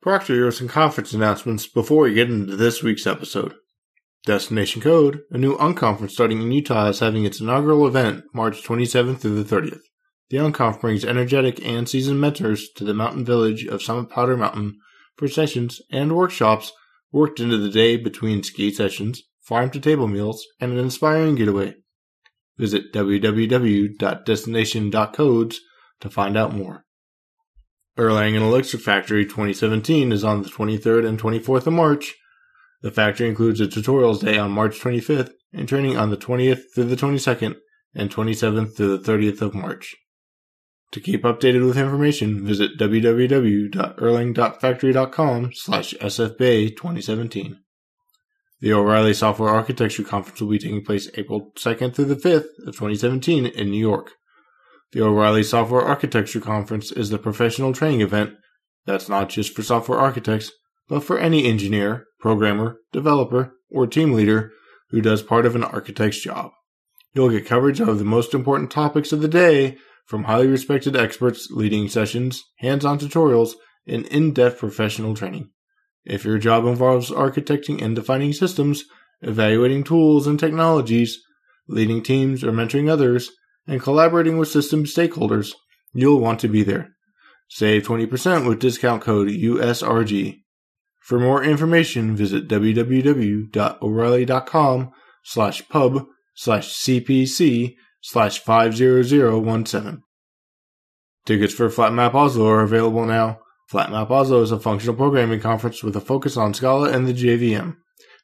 Proctor, here some conference announcements before we get into this week's episode. Destination Code, a new unconference starting in Utah, is having its inaugural event March 27th through the 30th. The unconf brings energetic and seasoned mentors to the mountain village of Summit Powder Mountain for sessions and workshops worked into the day between ski sessions, farm to table meals, and an inspiring getaway. Visit www.destination.codes to find out more. Erlangen Elixir Factory 2017 is on the 23rd and 24th of March. The factory includes a tutorials day on March 25th and training on the 20th through the 22nd and 27th through the 30th of March. To keep updated with information, visit www.erlang.factory.com slash sfbay2017. The O'Reilly Software Architecture Conference will be taking place April 2nd through the 5th of 2017 in New York. The O'Reilly Software Architecture Conference is the professional training event that's not just for software architects, but for any engineer, programmer, developer, or team leader who does part of an architect's job. You'll get coverage of the most important topics of the day from highly respected experts leading sessions, hands-on tutorials, and in-depth professional training. If your job involves architecting and defining systems, evaluating tools and technologies, leading teams or mentoring others, and collaborating with system stakeholders, you'll want to be there. Save 20% with discount code USRG. For more information, visit www.o'reilly.com slash pub slash CPC slash 50017. Tickets for FlatMap Oslo are available now. FlatMap Oslo is a functional programming conference with a focus on Scala and the JVM,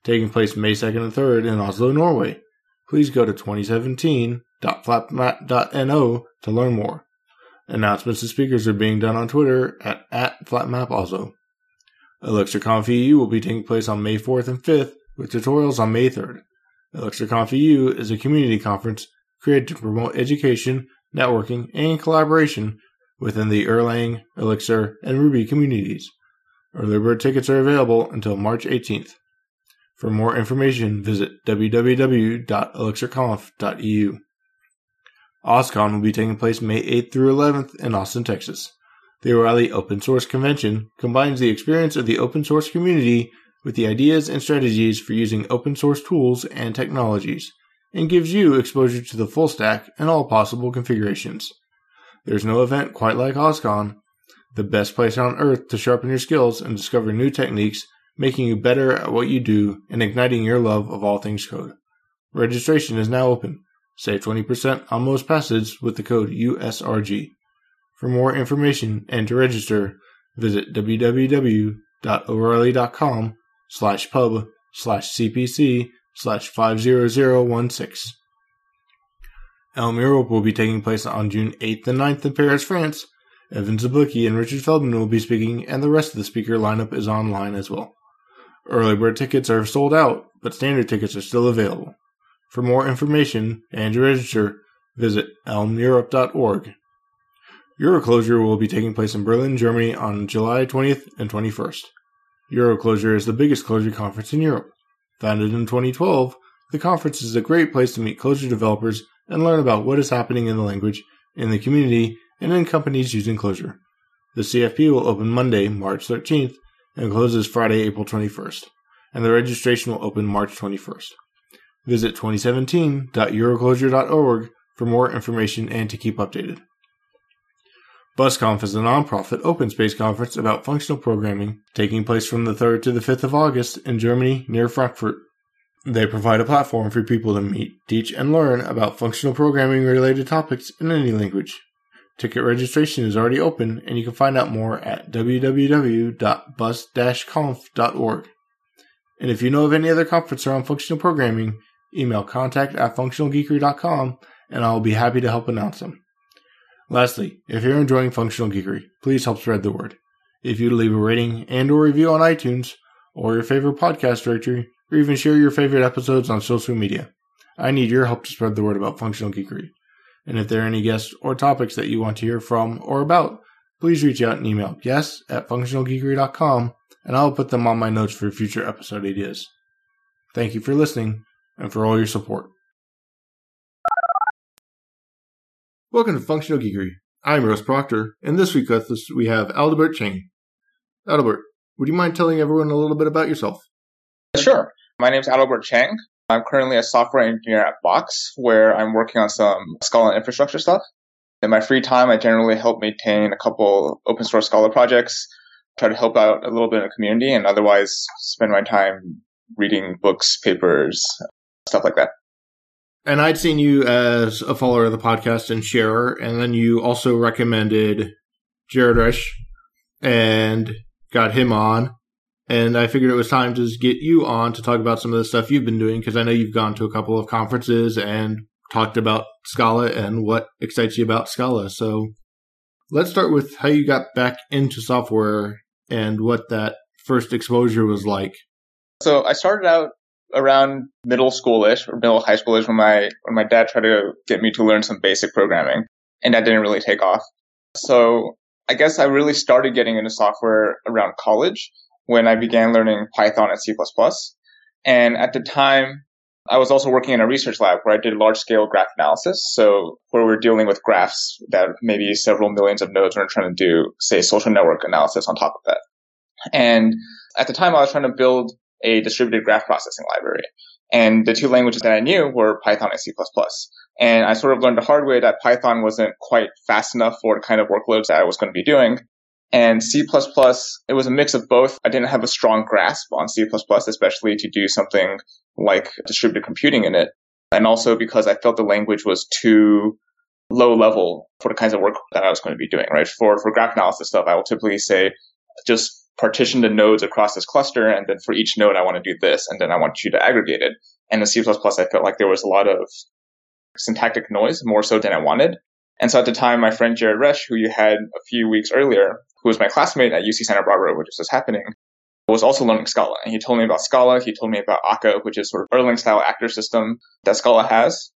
taking place May 2nd and 3rd in Oslo, Norway. Please go to 2017.flatmap.no to learn more. Announcements and speakers are being done on Twitter at, at FlatMapOslo. ElixirConf EU will be taking place on May 4th and 5th, with tutorials on May 3rd. ElixirConf EU is a community conference created to promote education, networking, and collaboration within the Erlang, Elixir, and Ruby communities. Early bird tickets are available until March 18th. For more information, visit www.elixirconf.eu. OSCON will be taking place May 8th through 11th in Austin, Texas. The O'Reilly Open Source Convention combines the experience of the open source community with the ideas and strategies for using open source tools and technologies, and gives you exposure to the full stack and all possible configurations. There's no event quite like OSCON, the best place on earth to sharpen your skills and discover new techniques, making you better at what you do and igniting your love of all things code. Registration is now open. Save 20% on most passes with the code USRG. For more information and to register, visit www.o'reilly.com slash pub slash cpc slash 50016. Elm Europe will be taking place on June 8th and 9th in Paris, France. Evan Czaplicki and Richard Feldman will be speaking, and the rest of the speaker lineup is online as well. Early bird tickets are sold out, but standard tickets are still available. For more information and to register, visit elmeurope.org. EuroClojure will be taking place in Berlin, Germany on July 20th and 21st. EuroClojure is the biggest Clojure conference in Europe. Founded in 2012, the conference is a great place to meet Clojure developers and learn about what is happening in the language, in the community, and in companies using Clojure. The CFP will open Monday, March 13th, and closes Friday, April 21st, and the registration will open March 21st. Visit 2017.euroclojure.org for more information and to keep updated. BusConf is a nonprofit open space conference about functional programming taking place from the 3rd to the 5th of August in Germany near Frankfurt. They provide a platform for people to meet, teach, and learn about functional programming related topics in any language. Ticket registration is already open, and you can find out more at www.bus-conf.org. And if you know of any other conference around functional programming, email contact at functionalgeekery.com and I'll be happy to help announce them. Lastly, if you're enjoying Functional Geekery, please help spread the word. If you leave a rating and or review on iTunes or your favorite podcast directory, or even share your favorite episodes on social media. I need your help to spread the word about Functional Geekery. And if there are any guests or topics that you want to hear from or about, please reach out and email guests at functionalgeekery.com and I'll put them on my notes for future episode ideas. Thank you for listening and for all your support. Welcome to Functional Geekery. I'm Russ Proctor, and this week with us we have Adelbert Chang. Adelbert, would you mind telling everyone a little bit about yourself? Sure. My name is Adelbert Chang. I'm currently a software engineer at Box, where I'm working on some Scala infrastructure stuff. In my free time, I generally help maintain a couple open source Scala projects, try to help out a little bit in the community, and otherwise spend my time reading books, papers, stuff like that. And I'd seen you as a follower of the podcast and sharer, and then you also recommended Jared Roesch and got him on. And I figured it was time to get you on to talk about some of the stuff you've been doing because I know you've gone to a couple of conferences and talked about Scala and what excites you about Scala. So let's start with how you got back into software and what that first exposure was like. So I started out around middle schoolish or middle high schoolish when my when my dad tried to get me to learn some basic programming, and that didn't really take off. So I guess I really started getting into software around college when I began learning Python and C++. And at the time, I was also working in a research lab where I did large scale graph analysis. So where we're dealing with graphs that maybe several millions of nodes and trying to do, say, social network analysis on top of that. And at the time, I was trying to build a distributed graph processing library. And the two languages that I knew were Python and C++. And I sort of learned the hard way that Python wasn't quite fast enough for the kind of workloads that I was going to be doing. And C++, it was a mix of both. I didn't have a strong grasp on C++, especially to do something like distributed computing in it. And also because I felt the language was too low level for the kinds of work that I was going to be doing, right? For, for graph analysis stuff, I will typically say, just partition the nodes across this cluster. And then for each node, I want to do this. And then I want you to aggregate it. And in C++, I felt like there was a lot of syntactic noise, more so than I wanted. And so at the time, my friend Jared Roesch, who you had a few weeks earlier, who was my classmate at UC Santa Barbara, which was happening, was also learning Scala. And he told me about Scala. He told me about Akka, which is sort of Erlang style actor system that Scala has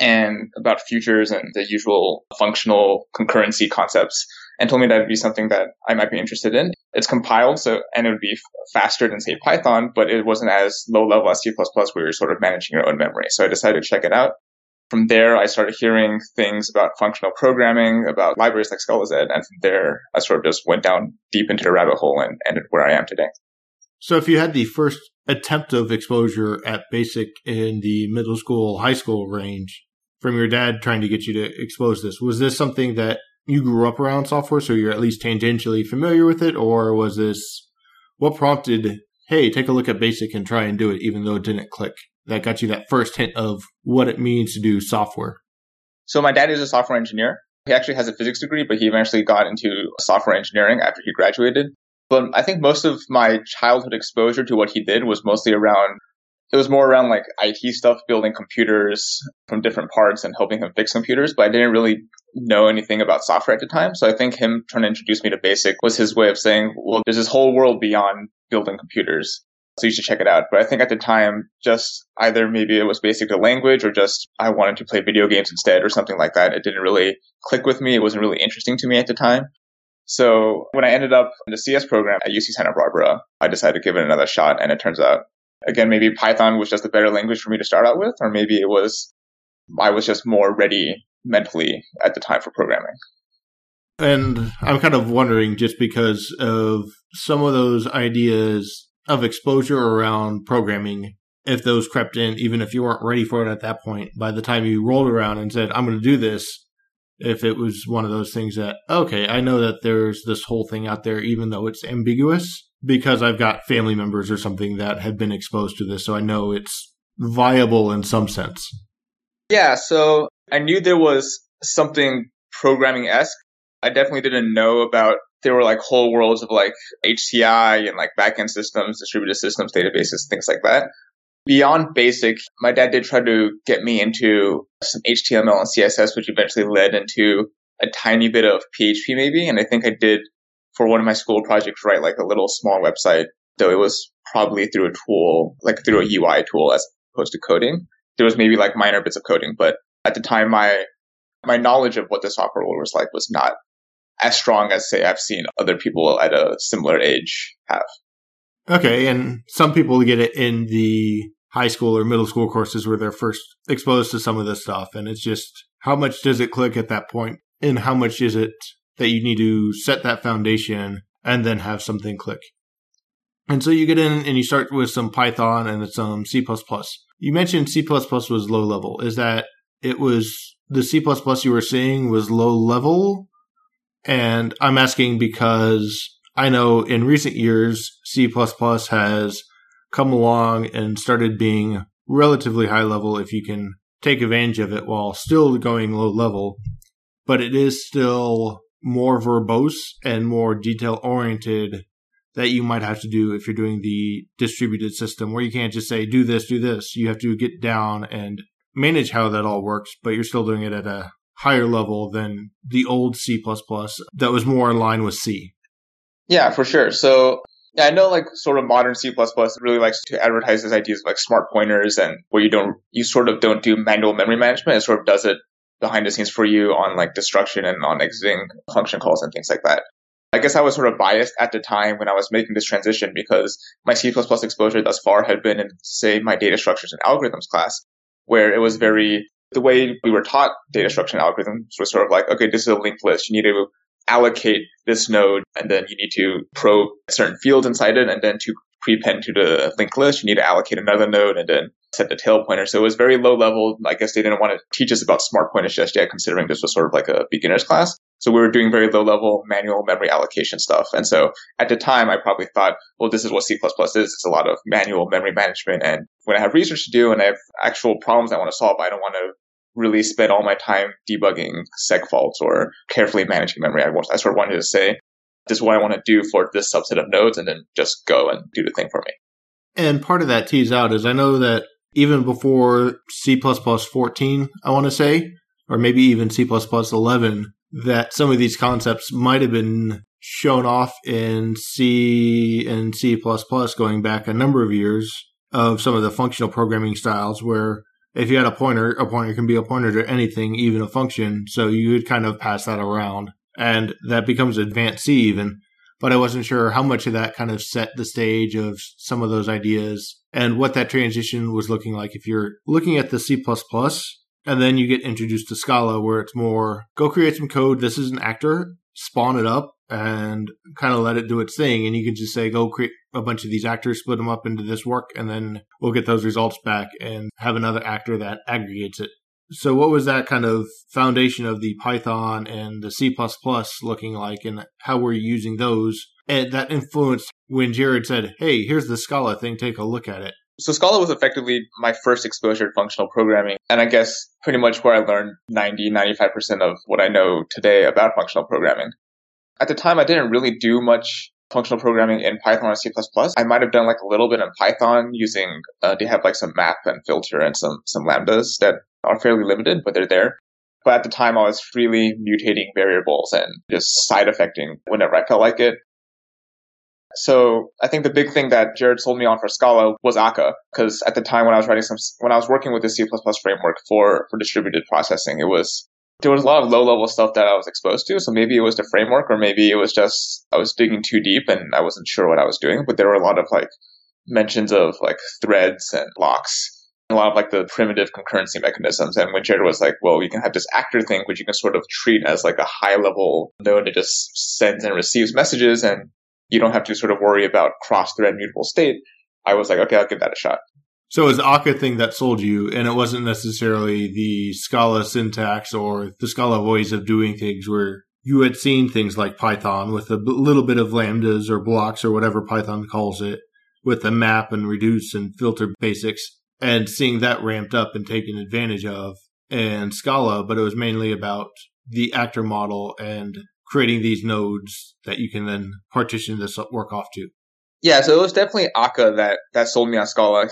and about futures and the usual functional concurrency concepts and told me that would be something that I might be interested in. It's compiled, so, and it would be faster than say Python, but it wasn't as low level as C++ where you're sort of managing your own memory. So I decided to check it out. From there, I started hearing things about functional programming, about libraries like ScalaZ, and from there, I sort of just went down deep into the rabbit hole and ended where I am today. So if you had the first attempt of exposure at basic in the middle school, high school range from your dad trying to get you to expose this, was this something that you grew up around software, so you're at least tangentially familiar with it, or was this what prompted, hey, take a look at basic and try and do it, even though it didn't click? That got you that first hint of what it means to do software. So my dad is a software engineer. He actually has a physics degree, but he eventually got into software engineering after he graduated. But I think most of my childhood exposure to what he did was mostly around it was more around like IT stuff, building computers from different parts and helping him fix computers, but I didn't really know anything about software at the time. So I think him trying to introduce me to BASIC was his way of saying, well, there's this whole world beyond building computers. So you should check it out. But I think at the time, just either maybe it was basic to language or just I wanted to play video games instead or something like that. It didn't really click with me. It wasn't really interesting to me at the time. So when I ended up in the CS program at UC Santa Barbara, I decided to give it another shot. And it turns out again, maybe Python was just a better language for me to start out with, or maybe it was, I was just more ready mentally at the time for programming. And I'm kind of wondering just because of some of those ideas of exposure around programming, if those crept in, even if you weren't ready for it at that point, by the time you rolled around and said, I'm going to do this, if it was one of those things that, okay, I know that there's this whole thing out there, even though it's ambiguous, because I've got family members or something that have been exposed to this. So I know it's viable in some sense. Yeah. So I knew there was something programming esque. I definitely didn't know about there were like whole worlds of like HCI and like backend systems, distributed systems, databases, things like that. Beyond basic, my dad did try to get me into some HTML and CSS, which eventually led into a tiny bit of PHP maybe. And I think I did for one of my school projects write like a little small website, though it was probably through a tool, like through a UI tool as opposed to coding. There was maybe like minor bits of coding, but at the time my my knowledge of what the software world was like was not as strong as say I've seen other people at a similar age have. Okay, and some people get it in the high school or middle school courses where they're first exposed to some of this stuff, and it's just how much does it click at that point, and how much is it that you need to set that foundation and then have something click. And so you get in and you start with some Python and some C++. You mentioned C++ was low level. Is that it was the C++ you were seeing was low level? And I'm asking because I know in recent years, C++ has come along and started being relatively high level if you can take advantage of it while still going low level. But it is still more verbose and more detail oriented that you might have to do if you're doing the distributed system where you can't just say do this do this. You have to get down and manage how that all works but you're still doing it at a higher level than the old c++ that was more in line with c. Yeah for sure. So I know like sort of modern C++ really likes to advertise these ideas of like smart pointers and where you don't, you sort of don't do manual memory management. It sort of does it behind the scenes for you on like destruction and on exiting function calls and things like that. I guess I was sort of biased at the time when I was making this transition because my C++ exposure thus far had been in, say, my data structures and algorithms class, where it was very, the way we were taught data structure and algorithms was sort of like, okay, this is a linked list. You need to allocate this node and then you need to probe certain fields inside it and then to prepend to the linked list, you need to allocate another node and then set the tail pointer. So it was very low level. I guess they didn't want to teach us about smart pointers just yet, considering this was sort of like a beginner's class. So we were doing very low level manual memory allocation stuff. And so at the time, I probably thought, well, this is what C++ is. It's a lot of manual memory management. And when I have research to do and I have actual problems I want to solve, I don't want to really spend all my time debugging seg faults or carefully managing memory. I, I sort of wanted to say, this is what I want to do for this subset of nodes and then just go and do the thing for me. And part of that tease out is I know that even before C++ 14, I want to say, or maybe even C++ 11, that some of these concepts might have been shown off in C and C++ going back a number of years of some of the functional programming styles where if you had a pointer, a pointer can be a pointer to anything, even a function. So you would kind of pass that around and that becomes advanced C even. But I wasn't sure how much of that kind of set the stage of some of those ideas and what that transition was looking like. If you're looking at the C and then you get introduced to Scala, where it's more go create some code. This is an actor, spawn it up, and kind of let it do its thing. And you can just say, go create a bunch of these actors, split them up into this work, and then we'll get those results back and have another actor that aggregates it. So, what was that kind of foundation of the Python and the C looking like, and how were you using those? And that influenced when Jared said, Hey, here's the Scala thing, take a look at it. So Scala was effectively my first exposure to functional programming. And I guess pretty much where I learned 90, 95% of what I know today about functional programming. At the time, I didn't really do much functional programming in Python or C++. I might have done like a little bit in Python using, uh, they have like some map and filter and some, some lambdas that are fairly limited, but they're there. But at the time, I was freely mutating variables and just side effecting whenever I felt like it. So I think the big thing that Jared sold me on for Scala was Akka, because at the time when I was writing some, when I was working with the C++ framework for, for distributed processing, it was, there was a lot of low level stuff that I was exposed to. So maybe it was the framework or maybe it was just, I was digging too deep and I wasn't sure what I was doing, but there were a lot of like mentions of like threads and blocks a lot of like the primitive concurrency mechanisms. And when Jared was like, well, you can have this actor thing, which you can sort of treat as like a high level node that just sends and receives messages and you don't have to sort of worry about cross thread mutable state. I was like, okay, I'll give that a shot. So it was Akka thing that sold you, and it wasn't necessarily the Scala syntax or the Scala ways of doing things where you had seen things like Python with a little bit of lambdas or blocks or whatever Python calls it with the map and reduce and filter basics and seeing that ramped up and taken advantage of and Scala, but it was mainly about the actor model and creating these nodes that you can then partition this work off to. Yeah, so it was definitely Akka that that sold me on Scala.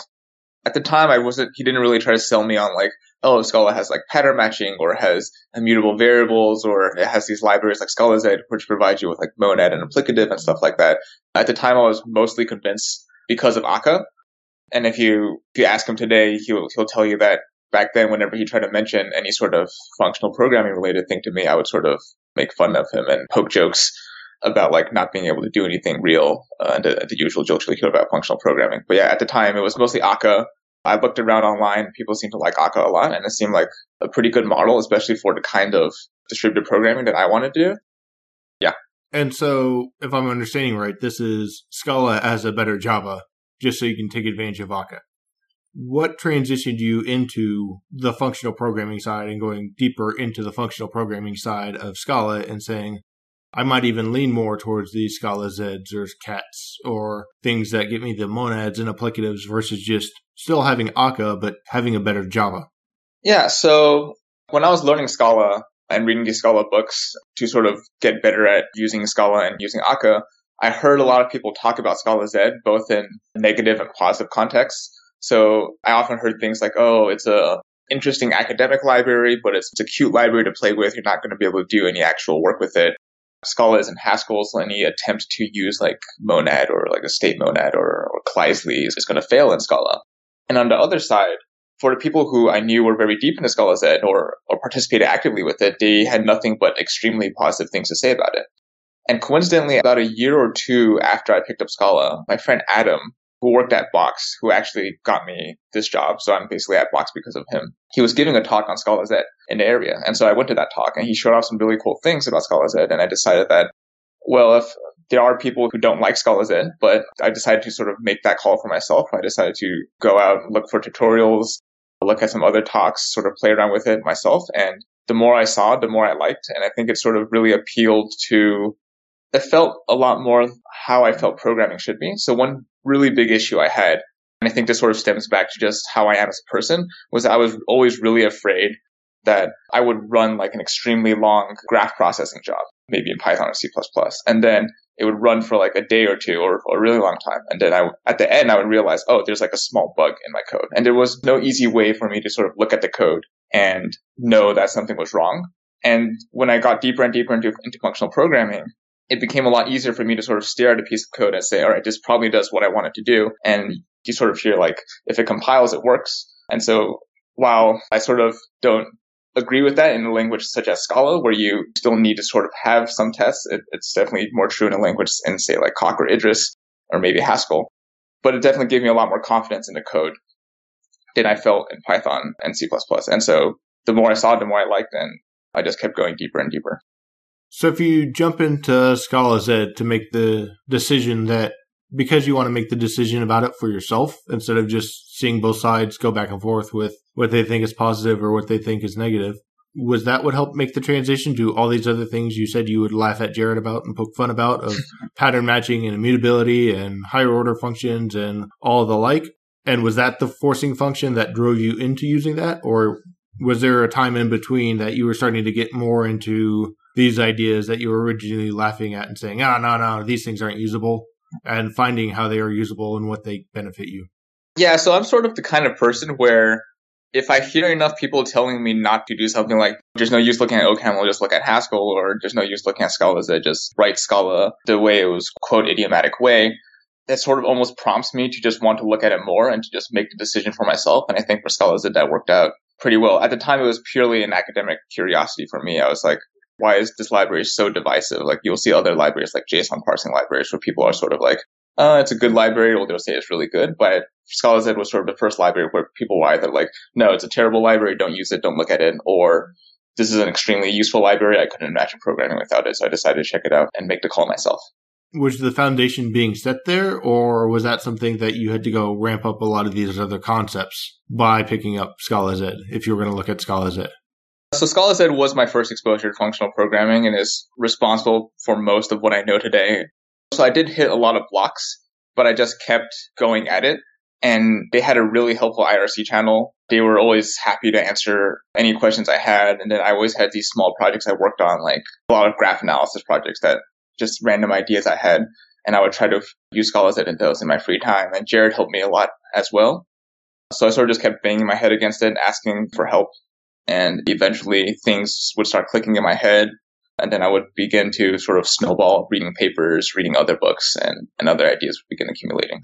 At the time, I wasn't. He didn't really try to sell me on like, oh, Scala has like pattern matching or has immutable variables or it has these libraries like ScalaZ which provide you with like monad and applicative and stuff like that. At the time, I was mostly convinced because of Akka. And if you if you ask him today, he'll he'll tell you that back then, whenever he tried to mention any sort of functional programming related thing to me, I would sort of make fun of him and poke jokes about like not being able to do anything real uh, and the, the, usual jokes we hear about functional programming. But yeah, at the time it was mostly Akka. I looked around online. People seemed to like Akka a lot, and it seemed like a pretty good model, especially for the kind of distributed programming that I wanted to do. Yeah, And so, if I'm understanding right, this is Scala as a better Java, just so you can take advantage of Akka. What transitioned you into the functional programming side and going deeper into the functional programming side of Scala and saying, I might even lean more towards these Scala Zs or cats or things that get me the monads and applicatives versus just still having Akka, but having a better Java? Yeah, so when I was learning Scala and reading these Scala books to sort of get better at using Scala and using Akka, I heard a lot of people talk about Scala Z, both in negative and positive contexts. So I often heard things like, oh, it's a interesting academic library, but it's, it's a cute library to play with. You're not going to be able to do any actual work with it. Scala isn't Haskell, so any attempt to use like monad or like a state monad or, or Kleisli is going to fail in Scala. And on the other side, for the people who I knew were very deep into Scala Z or, or participated actively with it, they had nothing but extremely positive things to say about it. And coincidentally, about a year or two after I picked up Scala, my friend Adam, who worked at Box, who actually got me this job, so I'm basically at Box because of him, he was giving a talk on Scala Z in the area. And so I went to that talk and he showed off some really cool things about Scala Z. And I decided that, well, if there are people who don't like Scala Z, but I decided to sort of make that call for myself. I decided to go out and look for tutorials, look at some other talks, sort of play around with it myself. And the more I saw, the more I liked. And I think it sort of really appealed to, it felt a lot more how I felt programming should be. So one really big issue I had, and I think this sort of stems back to just how I am as a person, was I was always really afraid that I would run like an extremely long graph processing job, maybe in Python or C++. And then it would run for like a day or two or, or a really long time. And then I, at the end, I would realize, oh, there's like a small bug in my code. And there was no easy way for me to sort of look at the code and know that something was wrong. And when I got deeper and deeper into, into functional programming, it became a lot easier for me to sort of stare at a piece of code and say, all right, this probably does what I want it to do. And you sort of hear like if it compiles, it works. And so while I sort of don't agree with that in a language such as Scala, where you still need to sort of have some tests. It, it's definitely more true in a language in, say, like Coq or Idris, or maybe Haskell. But it definitely gave me a lot more confidence in the code than I felt in Python and C++. And so the more I saw, the more I liked, and I just kept going deeper and deeper. So if you jump into Scala Z to make the decision that because you want to make the decision about it for yourself instead of just seeing both sides go back and forth with what they think is positive or what they think is negative. Was that what helped make the transition to all these other things you said you would laugh at Jared about and poke fun about of pattern matching and immutability and higher order functions and all the like? And was that the forcing function that drove you into using that? Or was there a time in between that you were starting to get more into these ideas that you were originally laughing at and saying, oh, no, no, these things aren't usable? and finding how they are usable and what they benefit you. Yeah, so I'm sort of the kind of person where if I hear enough people telling me not to do something like there's no use looking at OCaml, just look at Haskell, or there's no use looking at Scala that just write Scala the way it was quote idiomatic way, that sort of almost prompts me to just want to look at it more and to just make the decision for myself. And I think for Scala that worked out pretty well. At the time, it was purely an academic curiosity for me. I was like, why is this library so divisive? Like you'll see other libraries like JSON parsing libraries where people are sort of like, uh, it's a good library, or they'll say it's really good. But Scala Z was sort of the first library where people were either like, no, it's a terrible library, don't use it, don't look at it, or this is an extremely useful library. I couldn't imagine programming without it. So I decided to check it out and make the call myself. Was the foundation being set there, or was that something that you had to go ramp up a lot of these other concepts by picking up Scala Z if you were going to look at Scala Z? So Scala Z was my first exposure to functional programming and is responsible for most of what I know today. So I did hit a lot of blocks, but I just kept going at it. And they had a really helpful IRC channel. They were always happy to answer any questions I had. And then I always had these small projects I worked on, like a lot of graph analysis projects that just random ideas I had. And I would try to use Scala Z in those in my free time. And Jared helped me a lot as well. So I sort of just kept banging my head against it asking for help. And eventually things would start clicking in my head. And then I would begin to sort of snowball reading papers, reading other books, and, and other ideas would begin accumulating.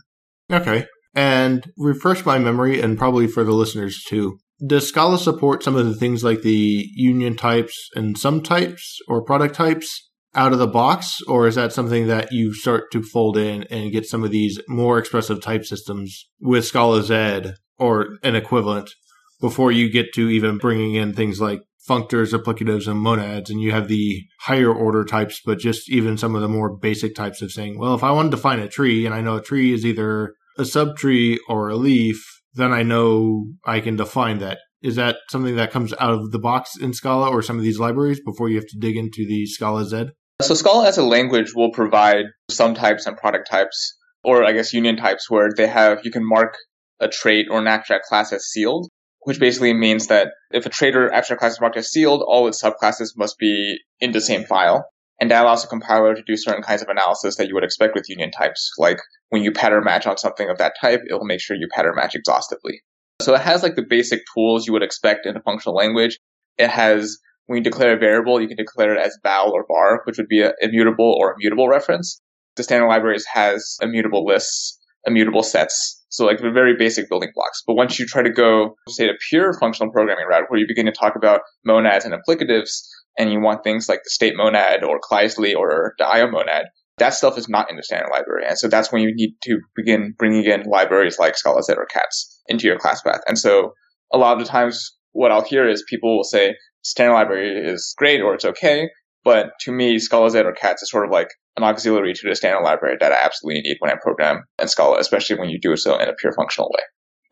Okay. And refresh my memory, and probably for the listeners too. Does Scala support some of the things like the union types and some types or product types out of the box? Or is that something that you start to fold in and get some of these more expressive type systems with Scala Z or an equivalent before you get to even bringing in things like functors, applicatives, and monads, and you have the higher order types, but just even some of the more basic types of saying, well, if I want to define a tree and I know a tree is either a subtree or a leaf, then I know I can define that. Is that something that comes out of the box in Scala or some of these libraries before you have to dig into the Scala Z? So Scala as a language will provide some types and product types, or I guess union types, where they have you can mark a trait or an abstract class as sealed, which basically means that if a trait or abstract class is marked as sealed, all its subclasses must be in the same file. And that allows the compiler to do certain kinds of analysis that you would expect with union types. Like when you pattern match on something of that type, it will make sure you pattern match exhaustively. So it has like the basic tools you would expect in a functional language. It has when you declare a variable, you can declare it as val or var, which would be an immutable or immutable reference. The standard libraries has immutable lists, immutable sets. So like the very basic building blocks. But once you try to go, say, a pure functional programming route where you begin to talk about monads and applicatives, and you want things like the state monad or Kleisli or the IO monad, that stuff is not in the standard library. And so that's when you need to begin bringing in libraries like Scala Z or CATS into your class path. And so a lot of the times what I'll hear is people will say, standard library is great or it's okay. But to me, Scala Z or CATS is sort of like an auxiliary to the standard library that I absolutely need when I program in Scala, especially when you do so in a pure functional way.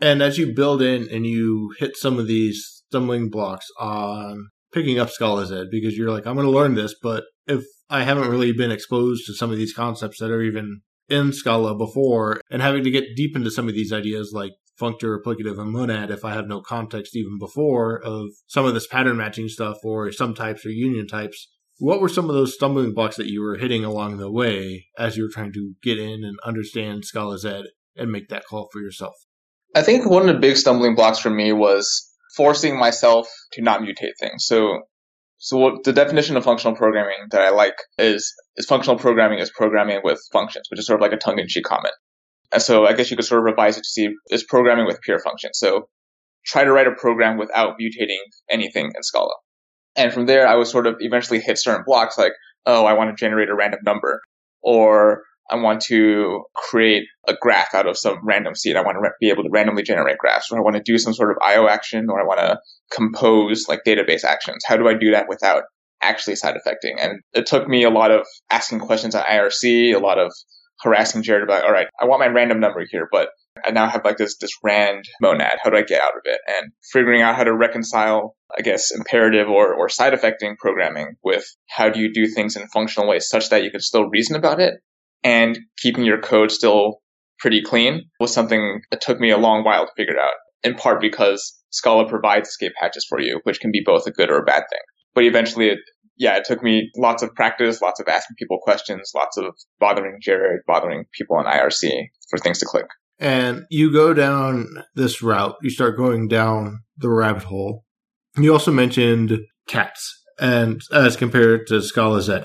And as you build in and you hit some of these stumbling blocks on picking up Scala Z, because you're like, I'm going to learn this, but if I haven't really been exposed to some of these concepts that are even in Scala before and having to get deep into some of these ideas like functor, applicative, and monad if I have no context even before of some of this pattern matching stuff or some types or union types. What were some of those stumbling blocks that you were hitting along the way as you were trying to get in and understand Scala Z and make that call for yourself? I think one of the big stumbling blocks for me was forcing myself to not mutate things. So, so what the definition of functional programming that I like is, is functional programming is programming with functions, which is sort of like a tongue-in-cheek comment. And so I guess you could sort of revise it to see is programming with pure functions. So try to write a program without mutating anything in Scala. And from there, I would sort of eventually hit certain blocks like, oh, I want to generate a random number or I want to create a graph out of some random seed. I want to be able to randomly generate graphs or I want to do some sort of IO action or I want to compose like database actions. How do I do that without actually side effecting? And it took me a lot of asking questions on IRC, a lot of harassing Jared about, all right, I want my random number here, but I now have like this, this rand monad. How do I get out of it? And figuring out how to reconcile, I guess, imperative or, or side effecting programming with how do you do things in functional ways such that you can still reason about it and keeping your code still pretty clean was something that took me a long while to figure out, in part because Scala provides escape hatches for you, which can be both a good or a bad thing. But eventually it yeah, it took me lots of practice, lots of asking people questions, lots of bothering Jared, bothering people on IRC for things to click. And you go down this route, you start going down the rabbit hole. You also mentioned cats and as compared to Scala Z.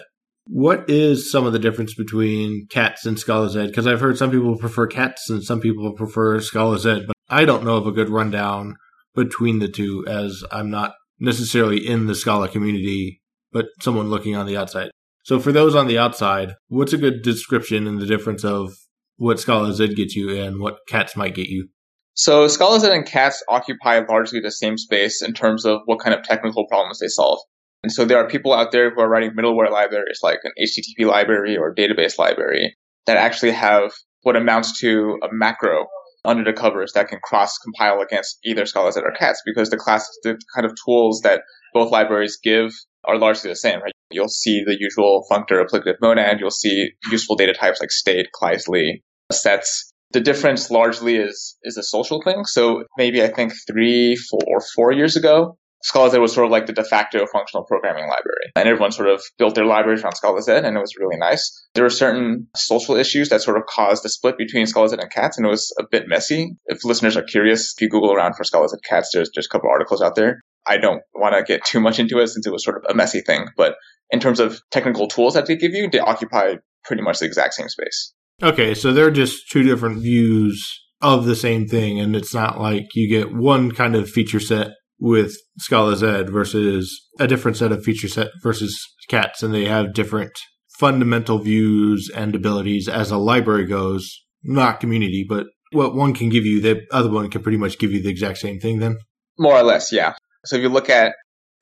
What is some of the difference between cats and Scala Z? Because I've heard some people prefer cats and some people prefer Scala Z, but I don't know of a good rundown between the two as I'm not necessarily in the Scala community but someone looking on the outside. So for those on the outside, what's a good description and the difference of what Scala Z gets you and what cats might get you? So Scala Z and cats occupy largely the same space in terms of what kind of technical problems they solve. And so there are people out there who are writing middleware libraries like an HTTP library or database library that actually have what amounts to a macro under the covers that can cross compile against either Scala Z or cats because the class, the kind of tools that both libraries give are largely the same, right? You'll see the usual functor applicative monad. You'll see useful data types like state, Kleisli, sets. The difference largely is, is a social thing. So maybe I think three, four, or four years ago, Scala Z was sort of like the de facto functional programming library. And everyone sort of built their libraries around Scala Z and it was really nice. There were certain social issues that sort of caused the split between Scala Z and cats and it was a bit messy. If listeners are curious, if you Google around for Scala Z cats, there's, there's a couple articles out there. I don't want to get too much into it since it was sort of a messy thing. But in terms of technical tools that they give you, they occupy pretty much the exact same space. Okay, so they're just two different views of the same thing, and it's not like you get one kind of feature set with Scala Z versus a different set of feature set versus Cats, and they have different fundamental views and abilities as a library goes, not community, but what one can give you, the other one can pretty much give you the exact same thing then? More or less, yeah. So if you look at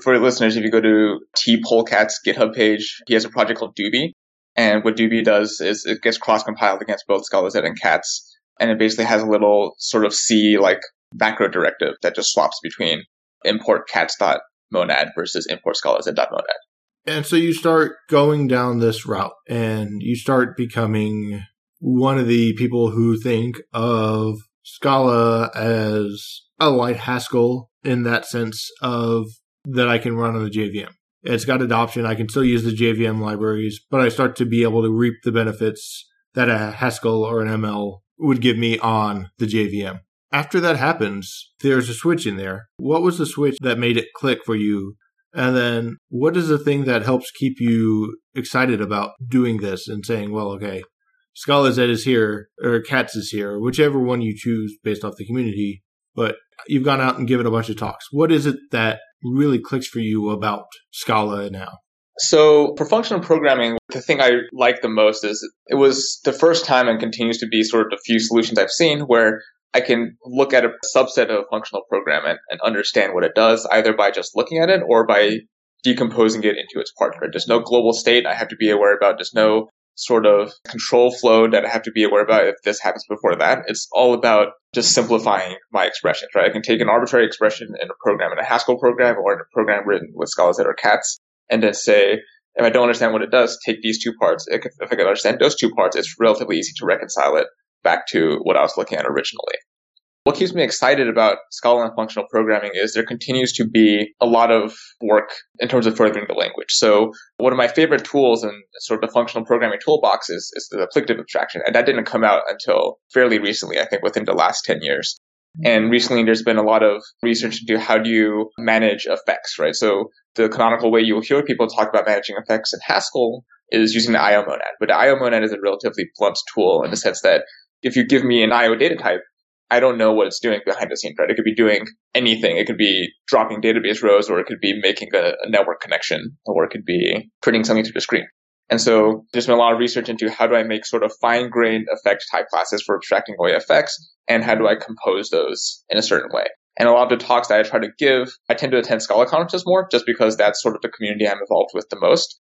For listeners, if you go to tpolecat's GitHub page, he has a project called Doobie. And what Doobie does is it gets cross compiled against both Scala Z and Cats. And it basically has a little sort of C like macro directive that just swaps between import cats.monad versus import Scala Z.monad. And so you start going down this route and you start becoming one of the people who think of Scala as a light Haskell in that sense of that I can run on the JVM. It's got adoption. I can still use the JVM libraries, but I start to be able to reap the benefits that a Haskell or an ML would give me on the JVM. After that happens, there's a switch in there. What was the switch that made it click for you? And then what is the thing that helps keep you excited about doing this and saying, well, okay, Scala Z is here or Cats is here, whichever one you choose based off the community. But you've gone out and given a bunch of talks. What is it that really clicks for you about Scala now? So for functional programming, the thing I like the most is it was the first time and continues to be sort of the few solutions I've seen where I can look at a subset of functional program and, and understand what it does either by just looking at it or by decomposing it into its parts. Right? There's no global state I have to be aware about. There's no sort of control flow that I have to be aware about if this happens before that. It's all about just simplifying my expressions, right? I can take an arbitrary expression in a program, in a Haskell program or in a program written with Scala that are cats, and then say, if I don't understand what it does, take these two parts. If I can understand those two parts, it's relatively easy to reconcile it back to what I was looking at originally. What keeps me excited about Scala and functional programming is there continues to be a lot of work in terms of furthering the language. So one of my favorite tools in sort of the functional programming toolbox is, is the applicative abstraction. And that didn't come out until fairly recently, I think within the last 10 years. And recently there's been a lot of research into how do you manage effects, right? So the canonical way you'll hear people talk about managing effects in Haskell is using the IO monad. But the IO monad is a relatively blunt tool in the sense that if you give me an IO data type, I don't know what it's doing behind the scenes, right? It could be doing anything. It could be dropping database rows, or it could be making a, a network connection, or it could be printing something to the screen. And so there's been a lot of research into how do I make sort of fine grained effect type classes for abstracting away effects, and how do I compose those in a certain way. And a lot of the talks that I try to give, I tend to attend Scala conferences more, just because that's sort of the community I'm involved with the most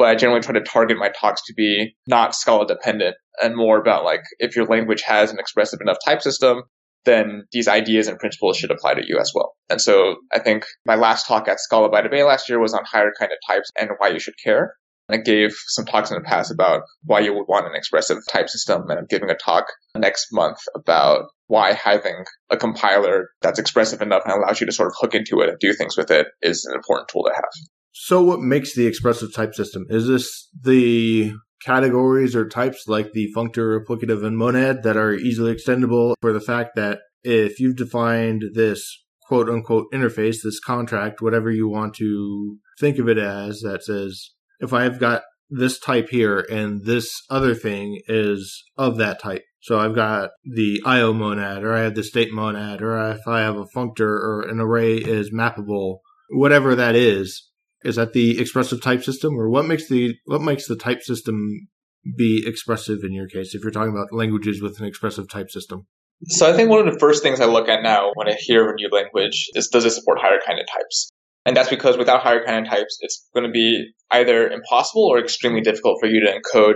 but I generally try to target my talks to be not Scala dependent and more about like if your language has an expressive enough type system, then these ideas and principles should apply to you as well. And so I think my last talk at Scala by Bay last year was on higher kinded types and why you should care. And I gave some talks in the past about why you would want an expressive type system. And I'm giving a talk next month about why having a compiler that's expressive enough and allows you to sort of hook into it and do things with it is an important tool to have. So, what makes the expressive type system? Is this the categories or types like the functor, applicative, and monad that are easily extendable for the fact that if you've defined this quote unquote interface, this contract, whatever you want to think of it as, that says, if I've got this type here and this other thing is of that type. So I've got the IO monad or I have the state monad or if I have a functor or an array is mappable, whatever that is, is that the expressive type system, or what makes the what makes the type system be expressive in your case? If you're talking about languages with an expressive type system. So I think one of the first things I look at now when I hear a new language is does it support higher kinded types? And that's because without higher kinded types, it's going to be either impossible or extremely difficult for you to encode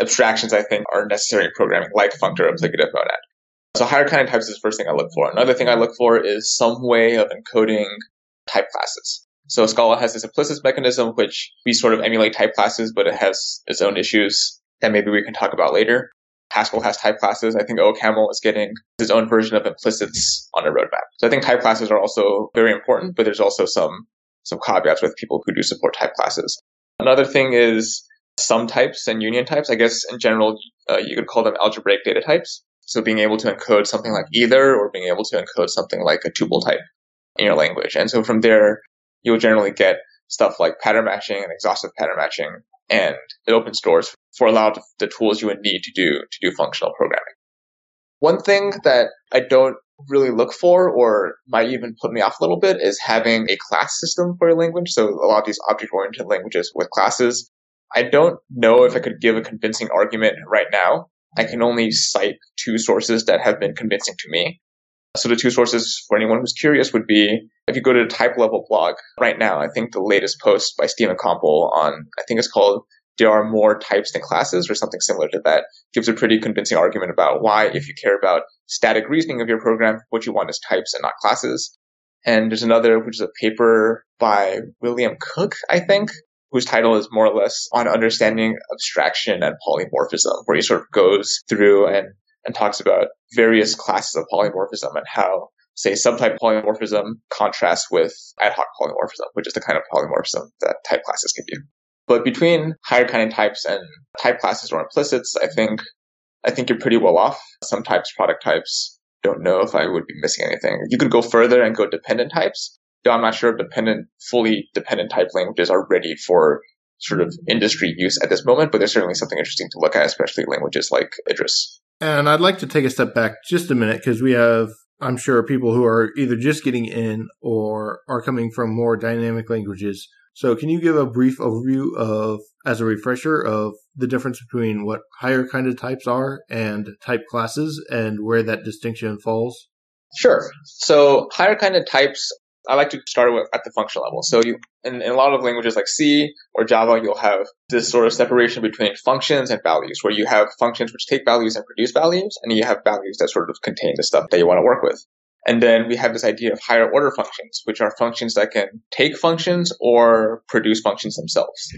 abstractions I think are necessary in programming, like functor applicative monad. So higher kinded types is the first thing I look for. Another thing I look for is some way of encoding type classes. So Scala has this implicit mechanism, which we sort of emulate type classes, but it has its own issues that maybe we can talk about later. Haskell has type classes. I think OCaml is getting its own version of implicits on a roadmap. So I think type classes are also very important, but there's also some some caveats with people who do support type classes. Another thing is sum types and union types. I guess in general, uh, you could call them algebraic data types. So being able to encode something like either or being able to encode something like a tuple type in your language. And so from there, you'll generally get stuff like pattern matching and exhaustive pattern matching, and it opens doors for a lot of the tools you would need to do to do functional programming. One thing that I don't really look for or might even put me off a little bit is having a class system for a language. So a lot of these object oriented languages with classes. I don't know if I could give a convincing argument right now. I can only cite two sources that have been convincing to me. So the two sources for anyone who's curious would be if you go to the type level blog right now, I think the latest post by Stephen Compall on, I think it's called there are more types than classes or something similar to that gives a pretty convincing argument about why, if you care about static reasoning of your program, what you want is types and not classes. And there's another, which is a paper by William Cook, I think, whose title is more or less on understanding abstraction and polymorphism, where he sort of goes through and, and talks about various classes of polymorphism and how, say, subtype polymorphism contrasts with ad hoc polymorphism, which is the kind of polymorphism that type classes give you. But between higher kinded types and type classes or implicits, I think I think you're pretty well off. Sum types, product types, don't know if I would be missing anything. You could go further and go dependent types. Though I'm not sure if dependent, fully dependent type languages are ready for sort of industry use at this moment, but there's certainly something interesting to look at, especially languages like Idris. And I'd like to take a step back just a minute because we have, I'm sure, people who are either just getting in or are coming from more dynamic languages so, can you give a brief overview of, as a refresher, of the difference between what higher kinded types are and type classes and where that distinction falls? Sure. So, higher kinded types, I like to start with at the function level. So, you in, in a lot of languages like C or Java, you'll have this sort of separation between functions and values, where you have functions which take values and produce values, and you have values that sort of contain the stuff that you want to work with. And then we have this idea of higher order functions, which are functions that can take functions or produce functions themselves.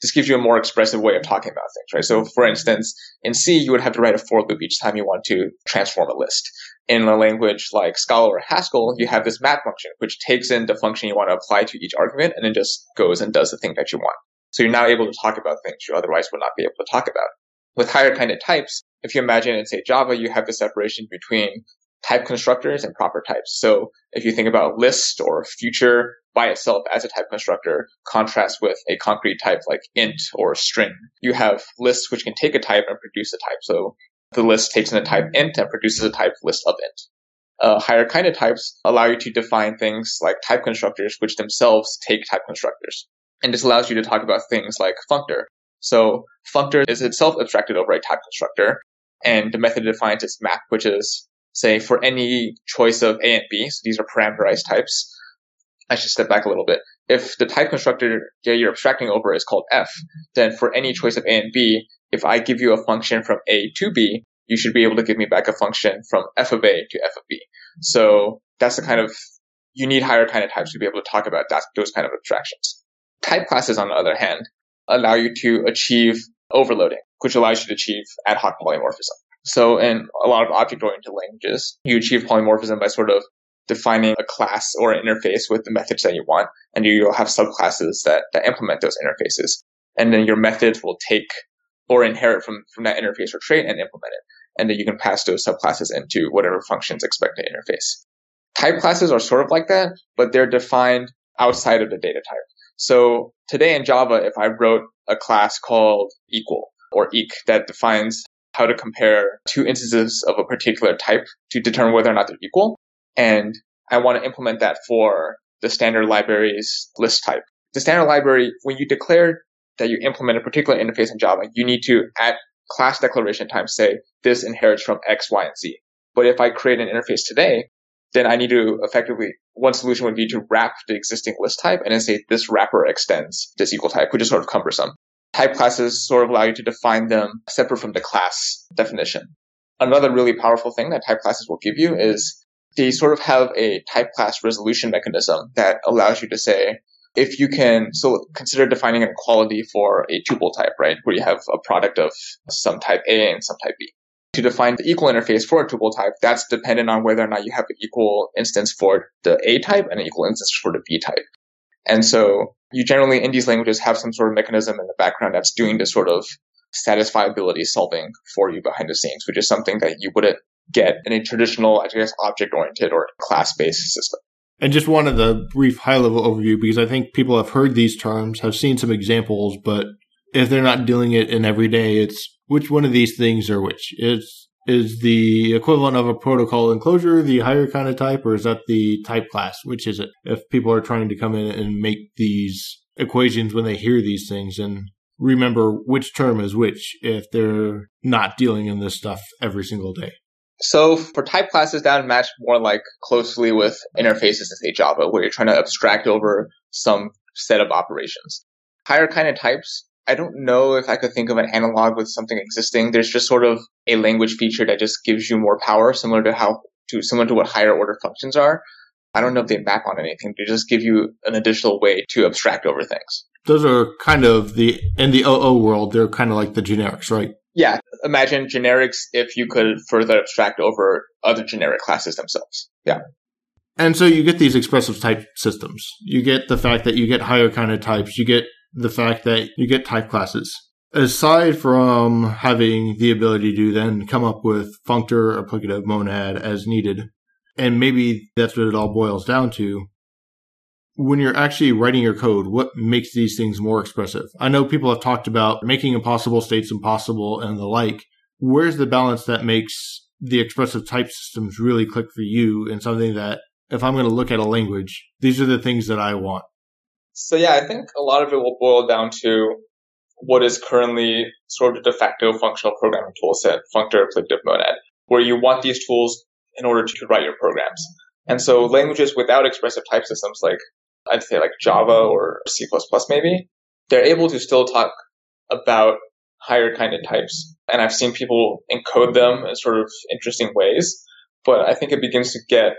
This gives you a more expressive way of talking about things, right? So for instance, in C, you would have to write a for loop each time you want to transform a list. In a language like Scala or Haskell, you have this map function, which takes in the function you want to apply to each argument and then just goes and does the thing that you want. So you're now able to talk about things you otherwise would not be able to talk about. With higher kinded types, if you imagine in say Java, you have the separation between type constructors and proper types. So if you think about list or future by itself as a type constructor contrasts with a concrete type like int or string, you have lists which can take a type and produce a type. So the list takes in a type int and produces a type list of int. Uh, higher kinded types allow you to define things like type constructors, which themselves take type constructors. And this allows you to talk about things like functor. So functor is itself abstracted over a type constructor, and the method defines its map, which is say for any choice of A and B, so these are parameterized types. I should step back a little bit. If the type constructor that you're abstracting over is called f, then for any choice of A and B, if I give you a function from A to B, you should be able to give me back a function from f of A to f of B. So that's the kind of, you need higher kinded types to be able to talk about that, those kind of abstractions. Type classes, on the other hand, allow you to achieve overloading, which allows you to achieve ad hoc polymorphism. So in a lot of object-oriented languages, you achieve polymorphism by sort of defining a class or an interface with the methods that you want, and you'll have subclasses that, that implement those interfaces. And then your methods will take or inherit from, from that interface or trait and implement it. And then you can pass those subclasses into whatever functions expect to interface. Type classes are sort of like that, but they're defined outside of the data type. So today in Java, if I wrote a class called equal or eq that defines how to compare two instances of a particular type to determine whether or not they're equal. And I want to implement that for the standard library's list type. The standard library, when you declare that you implement a particular interface in Java, you need to at class declaration time say this inherits from X, Y, and Z. But if I create an interface today, then I need to effectively, one solution would be to wrap the existing list type and then say this wrapper extends this equal type, which is sort of cumbersome. Type classes sort of allow you to define them separate from the class definition. Another really powerful thing that type classes will give you is they sort of have a type class resolution mechanism that allows you to say, if you can, so consider defining an equality for a tuple type, right? Where you have a product of some type A and some type B. To define the equal interface for a tuple type, that's dependent on whether or not you have an equal instance for the A type and an equal instance for the B type. And so you generally in these languages have some sort of mechanism in the background that's doing this sort of satisfiability solving for you behind the scenes, which is something that you wouldn't get in a traditional, I guess, object oriented or class based system. And just wanted the brief high level overview because I think people have heard these terms, have seen some examples, but if they're not dealing it in every day, it's which one of these things are which. It's is the equivalent of a protocol in Clojure the higher kinded type, or is that the type class? Which is it? If people are trying to come in and make these equations when they hear these things and remember which term is which if they're not dealing in this stuff every single day. So for type classes, that match more like closely with interfaces in say Java, where you're trying to abstract over some set of operations. Higher kinded types, I don't know if I could think of an analog with something existing. There's just sort of a language feature that just gives you more power, similar to how to similar to what higher order functions are. I don't know if they map on anything. They just give you an additional way to abstract over things. Those are kind of the in the OO world. They're kind of like the generics, right? Yeah. Imagine generics if you could further abstract over other generic classes themselves. Yeah. And so you get these expressive type systems. You get the fact that you get higher kinded types. You get the fact that you get type classes. Aside from having the ability to then come up with functor applicative monad as needed, and maybe that's what it all boils down to. When you're actually writing your code, what makes these things more expressive? I know people have talked about making impossible states impossible and the like. Where's the balance that makes the expressive type systems really click for you and something that if I'm going to look at a language, these are the things that I want? So yeah, I think a lot of it will boil down to what is currently sort of de facto functional programming toolset, functor applicative monad, where you want these tools in order to write your programs. And so languages without expressive type systems, like I'd say like Java or C++ maybe, they're able to still talk about higher kinded types. And I've seen people encode them in sort of interesting ways, but I think it begins to get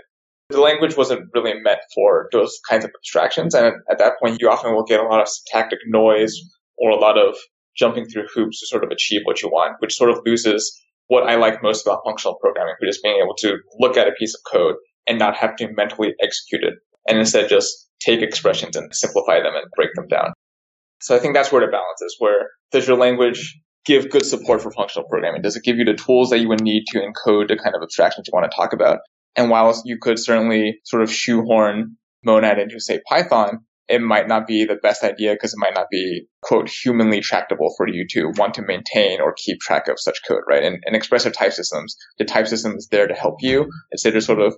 the language wasn't really meant for those kinds of abstractions. And at that point, you often will get a lot of syntactic noise or a lot of jumping through hoops to sort of achieve what you want, which sort of loses what I like most about functional programming, which is being able to look at a piece of code and not have to mentally execute it and instead just take expressions and simplify them and break them down. So I think that's where the balance is, where does your language give good support for functional programming? Does it give you the tools that you would need to encode the kind of abstractions you want to talk about? And while you could certainly sort of shoehorn Monad into, say, Python, it might not be the best idea because it might not be, quote, humanly tractable for you to want to maintain or keep track of such code, right? And, and expressive type systems, the type system is there to help you instead to sort of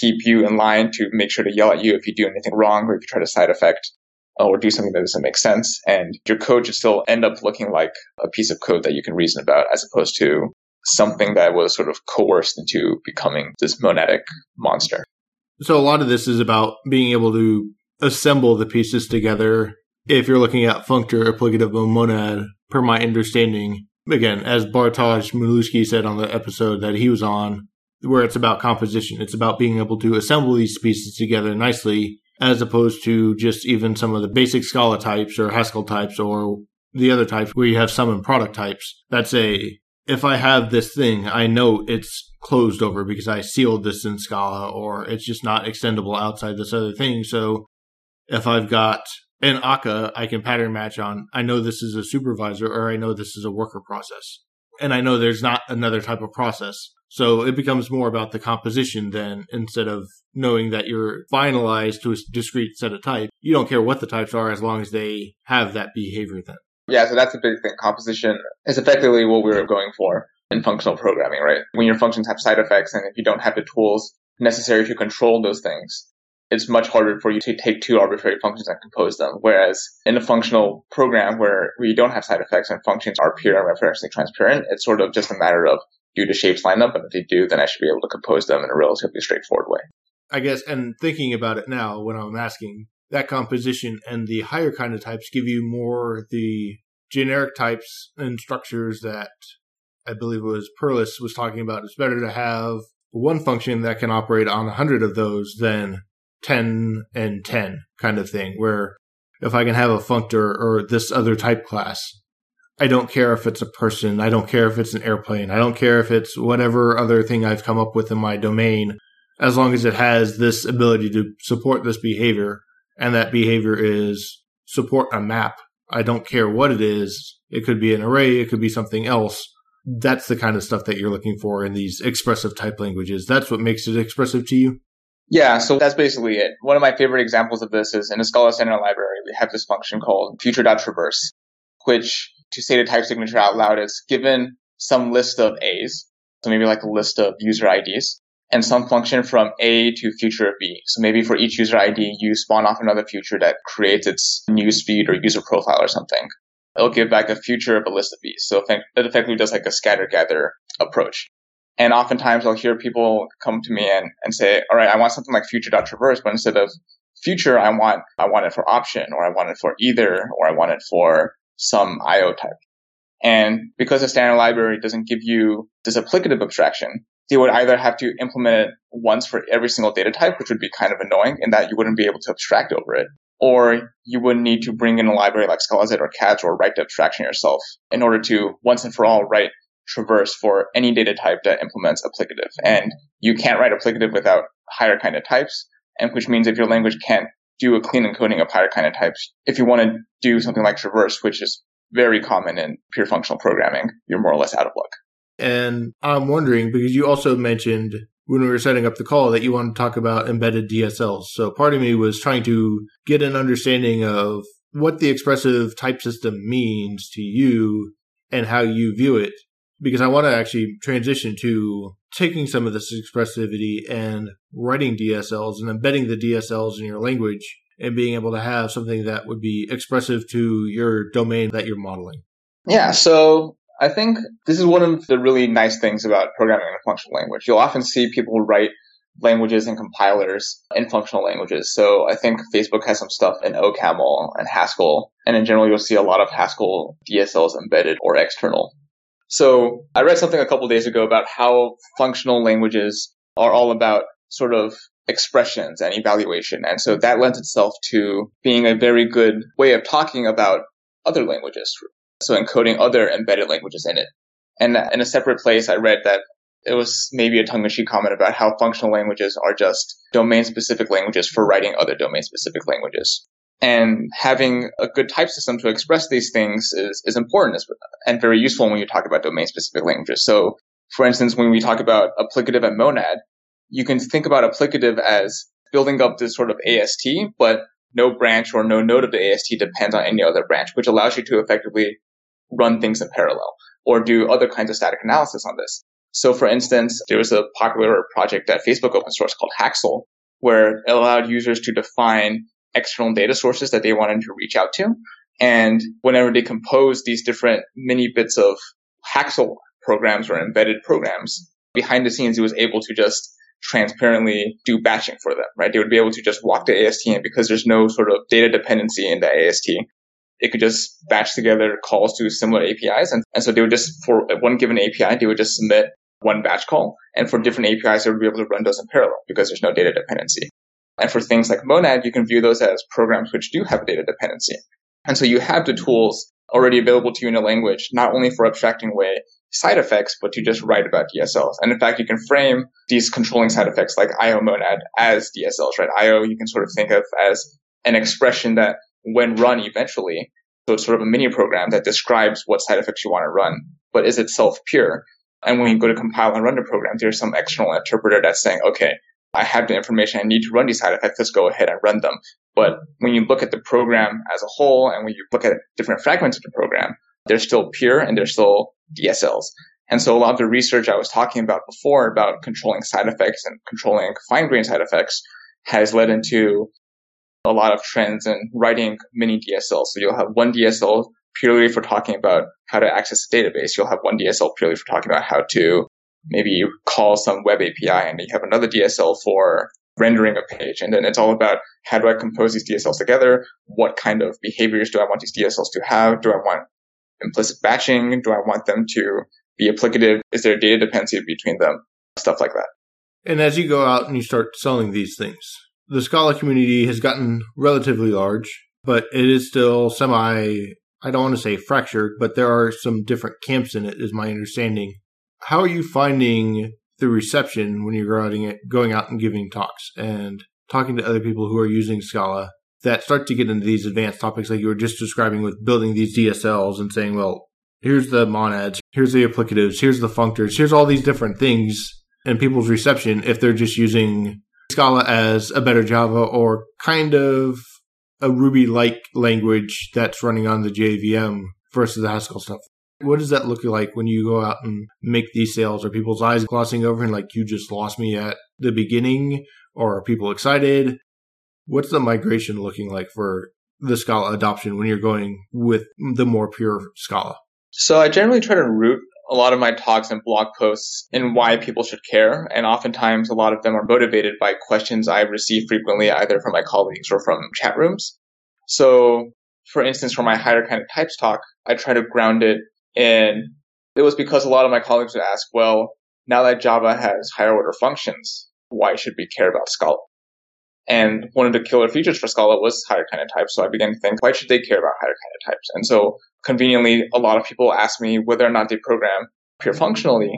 keep you in line to make sure to yell at you if you do anything wrong or if you try to side effect uh, or do something that doesn't make sense. And your code should still end up looking like a piece of code that you can reason about as opposed to something that was sort of coerced into becoming this monadic monster. So a lot of this is about being able to assemble the pieces together. If you're looking at functor applicative monad, per my understanding, again, as Bartosz Milewski said on the episode that he was on, where it's about composition, it's about being able to assemble these pieces together nicely, as opposed to just even some of the basic Scala types or Haskell types or the other types where you have sum and product types. That's a if I have this thing, I know it's closed over because I sealed this in Scala or it's just not extendable outside this other thing. So if I've got an Akka, I can pattern match on, I know this is a supervisor or I know this is a worker process. And I know there's not another type of process. So it becomes more about the composition then instead of knowing that you're finalized to a discrete set of types. You don't care what the types are as long as they have that behavior then. Yeah, so that's a big thing. Composition is effectively what we were going for in functional programming, right? When your functions have side effects and if you don't have the tools necessary to control those things, it's much harder for you to take two arbitrary functions and compose them. Whereas in a functional program where we don't have side effects and functions are pure and referentially transparent, it's sort of just a matter of do the shapes line up? And if they do, then I should be able to compose them in a relatively straightforward way. I guess, and thinking about it now when I'm asking, that composition and the higher kinded types give you more the generic types and structures that I believe it was Perlis was talking about. It's better to have one function that can operate on a hundred of those than 10 and 10 kind of thing, where if I can have a functor or this other type class, I don't care if it's a person. I don't care if it's an airplane. I don't care if it's whatever other thing I've come up with in my domain, as long as it has this ability to support this behavior and that behavior is support a map. I don't care what it is. It could be an array. It could be something else. That's the kind of stuff that you're looking for in these expressive type languages. That's what makes it expressive to you. Yeah, so that's basically it. One of my favorite examples of this is in the Scala Standard Library, we have this function called future.traverse, which to say the type signature out loud is given some list of A's, so maybe like a list of user IDs, and some function from A to future of B. So maybe for each user ID, you spawn off another future that creates its news feed or user profile or something. It'll give back a future of a list of B's. So it effectively does like a scatter gather approach. And oftentimes I'll hear people come to me and, and say, all right, I want something like future.traverse, but instead of future, I want, I want it for option or I want it for either or I want it for some IO type. And because the standard library doesn't give you this applicative abstraction, they would either have to implement it once for every single data type, which would be kind of annoying in that you wouldn't be able to abstract over it. Or you would need to bring in a library like ScalaZ or CATS or write the abstraction yourself in order to once and for all write traverse for any data type that implements applicative. And you can't write applicative without higher kinded types, and which means if your language can't do a clean encoding of higher kinded types, if you want to do something like traverse, which is very common in pure functional programming, you're more or less out of luck. And I'm wondering because you also mentioned when we were setting up the call that you want to talk about embedded DSLs. So part of me was trying to get an understanding of what the expressive type system means to you and how you view it because I want to actually transition to taking some of this expressivity and writing DSLs and embedding the DSLs in your language and being able to have something that would be expressive to your domain that you're modeling. Yeah, so I think this is one of the really nice things about programming in a functional language. You'll often see people write languages and compilers in functional languages. So I think Facebook has some stuff in OCaml and Haskell. And in general, you'll see a lot of Haskell DSLs embedded or external. So I read something a couple days ago about how functional languages are all about sort of expressions and evaluation. And so that lends itself to being a very good way of talking about other languages. So encoding other embedded languages in it. And in a separate place, I read that it was maybe a tongue-in-cheek comment about how functional languages are just domain-specific languages for writing other domain-specific languages. And having a good type system to express these things is, is important and very useful when you talk about domain-specific languages. So, for instance, when we talk about applicative and monad, you can think about applicative as building up this sort of AST, but no branch or no node of the AST depends on any other branch, which allows you to effectively run things in parallel or do other kinds of static analysis on this. So for instance, there was a popular project at Facebook open source called Haxl, where it allowed users to define external data sources that they wanted to reach out to. And whenever they compose these different mini bits of Haxl programs or embedded programs, behind the scenes, it was able to just transparently do batching for them, right? They would be able to just walk the AST in because there's no sort of data dependency in the AST. It could just batch together calls to similar APIs. And, and so they would just, for one given API, they would just submit one batch call. And for different APIs, they would be able to run those in parallel because there's no data dependency. And for things like Monad, you can view those as programs which do have a data dependency. And so you have the tools already available to you in a language, not only for abstracting away side effects, but to just write about DSLs. And in fact, you can frame these controlling side effects like IO monad as DSLs, right? IO you can sort of think of as an expression that when run eventually, so it's sort of a mini program that describes what side effects you want to run, but is itself pure. And when you go to compile and run the program, there's some external interpreter that's saying, okay, I have the information I need to run these side effects. Let's go ahead and run them. But when you look at the program as a whole and when you look at different fragments of the program, they're still pure and they're still DSLs. And so a lot of the research I was talking about before about controlling side effects and controlling fine grained side effects has led into a lot of trends in writing mini DSLs. So you'll have one DSL purely for talking about how to access a database. You'll have one DSL purely for talking about how to maybe you call some web API and you have another DSL for rendering a page. And then it's all about how do I compose these DSLs together? What kind of behaviors do I want these DSLs to have? Do I want implicit batching? Do I want them to be applicative? Is there a data dependency between them? Stuff like that. And as you go out and you start selling these things, the Scala community has gotten relatively large, but it is still semi, I don't want to say fractured, but there are some different camps in it, is my understanding. How are you finding the reception when you're going out, going out and giving talks and talking to other people who are using Scala that start to get into these advanced topics like you were just describing with building these DSLs and saying, well, here's the monads, here's the applicatives, here's the functors, here's all these different things and people's reception if they're just using Scala as a better Java or kind of a Ruby like language that's running on the JVM versus the Haskell stuff. What does that look like when you go out and make these sales? Are people's eyes glossing over and like you just lost me at the beginning? Or are people excited? What's the migration looking like for the Scala adoption when you're going with the more pure Scala? So I generally try to root a lot of my talks and blog posts in why people should care. And oftentimes a lot of them are motivated by questions I receive frequently either from my colleagues or from chat rooms. So for instance, for my higher kinded types talk, I try to ground it in it was because a lot of my colleagues would ask, well, now that Java has higher order functions, why should we care about Scala? And one of the killer features for Scala was higher kinded types. So I began to think, why should they care about higher kinded types? And so conveniently, a lot of people ask me whether or not they program pure functionally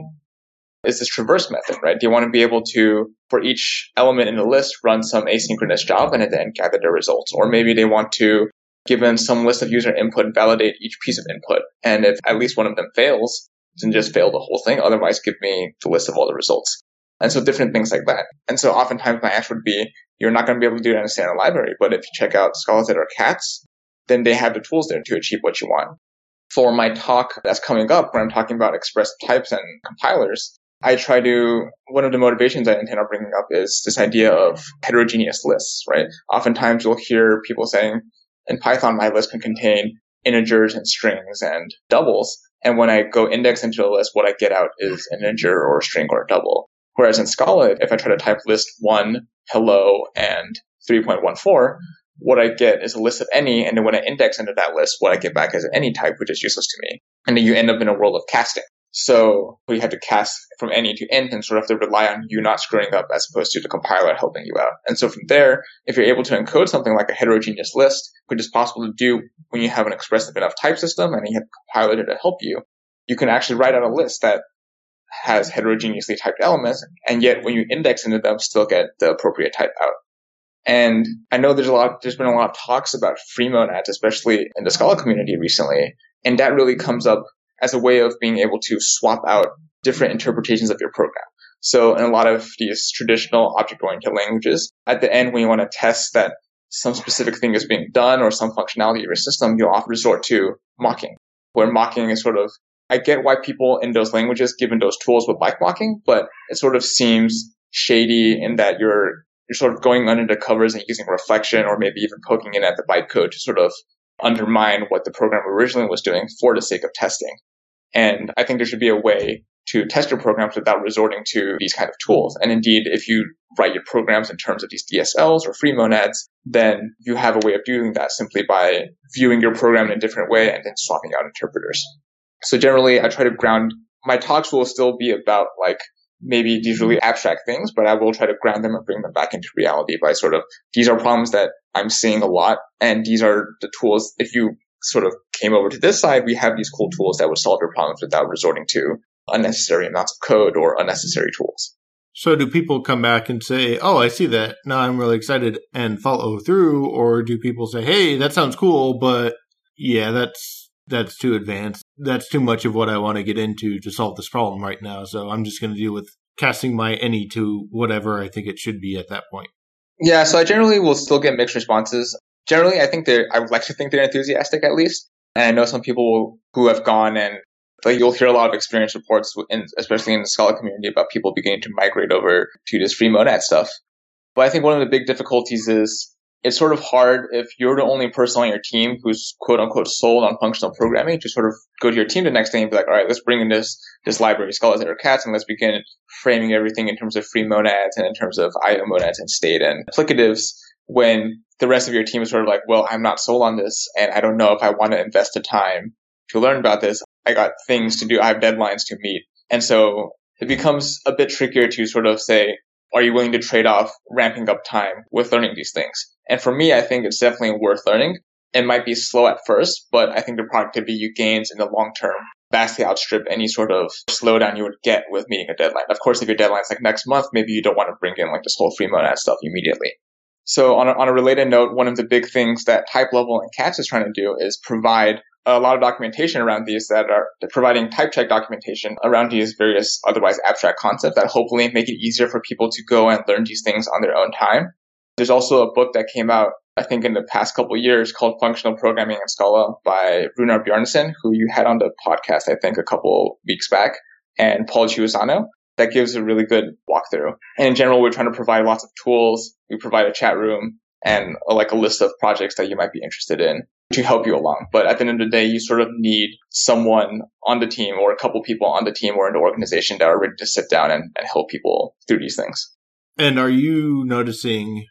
is this traverse method, right? Do you want to be able to, for each element in the list, run some asynchronous job and then gather the results? Or maybe they want to, given some list of user input, validate each piece of input. And if at least one of them fails, then just fail the whole thing. Otherwise, give me the list of all the results. And so different things like that. And so oftentimes my answer would be, you're not going to be able to do it in a standard library. But if you check out scholars that are cats, then they have the tools there to achieve what you want. For my talk that's coming up, where I'm talking about express types and compilers, I try to, one of the motivations I intend on bringing up is this idea of heterogeneous lists, right? Oftentimes you'll hear people saying, in Python, my list can contain integers and strings and doubles. And when I go index into a list, what I get out is an integer or a string or a double. Whereas in Scala, if I try to type list one, hello, and 3.14, what I get is a list of any, and then when I index into that list, what I get back is any type, which is useless to me. And then you end up in a world of casting. So we have to cast from any to int and sort of have to rely on you not screwing up as opposed to the compiler helping you out. And so from there, if you're able to encode something like a heterogeneous list, which is possible to do when you have an expressive enough type system and you have a compiler to help you, you can actually write out a list that has heterogeneously typed elements, and yet when you index into them, still get the appropriate type out. And I know there's a lot, there's been a lot of talks about free monads, especially in the Scala community recently. And that really comes up as a way of being able to swap out different interpretations of your program. So in a lot of these traditional object-oriented languages, at the end, when you want to test that some specific thing is being done or some functionality of your system, you'll often resort to mocking, where mocking is sort of, I get why people in those languages, given those tools, would like mocking, but it sort of seems shady in that you're you're sort of going under the covers and using reflection or maybe even poking in at the bytecode to sort of undermine what the program originally was doing for the sake of testing. And I think there should be a way to test your programs without resorting to these kind of tools. And indeed, if you write your programs in terms of these DSLs or free monads, then you have a way of doing that simply by viewing your program in a different way and then swapping out interpreters. So generally, I try to ground my talks will still be about like maybe these really abstract things, but I will try to ground them and bring them back into reality by sort of, these are problems that I'm seeing a lot. And these are the tools. If you sort of came over to this side, we have these cool tools that would solve your problems without resorting to unnecessary amounts of code or unnecessary tools. So do people come back and say, "Oh, I see that. Now I'm really excited," and follow through, or do people say, "Hey, that sounds cool, but yeah, that's that's too advanced. That's too much of what I want to get into to solve this problem right now. So I'm just going to deal with casting my any to whatever I think it should be at that point." Yeah, so I generally will still get mixed responses. Generally, I think they're, I would like to think they're enthusiastic at least. And I know some people who have gone and like you'll hear a lot of experience reports, in, especially in the Scala community, about people beginning to migrate over to this free monad stuff. But I think one of the big difficulties is it's sort of hard if you're the only person on your team who's quote unquote sold on functional programming to sort of go to your team the next day and be like, all right, let's bring in this, this library, Scalaz or Cats, and let's begin framing everything in terms of free monads and in terms of IO monads and state and applicatives when the rest of your team is sort of like, well, I'm not sold on this and I don't know if I want to invest the time to learn about this. I got things to do. I have deadlines to meet. And so it becomes a bit trickier to sort of say, are you willing to trade off ramping up time with learning these things? And for me, I think it's definitely worth learning. It might be slow at first, but I think the productivity you gains in the long term vastly outstrip any sort of slowdown you would get with meeting a deadline. Of course, if your deadline is like next month, maybe you don't want to bring in like this whole free monad stuff immediately. So on a, on a related note, one of the big things that Type Level and CATS is trying to do is provide a lot of documentation around these that are providing type check documentation around these various otherwise abstract concepts that hopefully make it easier for people to go and learn these things on their own time. There's also a book that came out, I think, in the past couple years called Functional Programming in Scala by Runar Bjarnason, who you had on the podcast, I think, a couple weeks back, and Paul Chiusano. That gives a really good walkthrough. And in general, we're trying to provide lots of tools. We provide a chat room and like a list of projects that you might be interested in to help you along. But at the end of the day, you sort of need someone on the team or a couple people on the team or in the organization that are ready to sit down and, and help people through these things. And are you noticing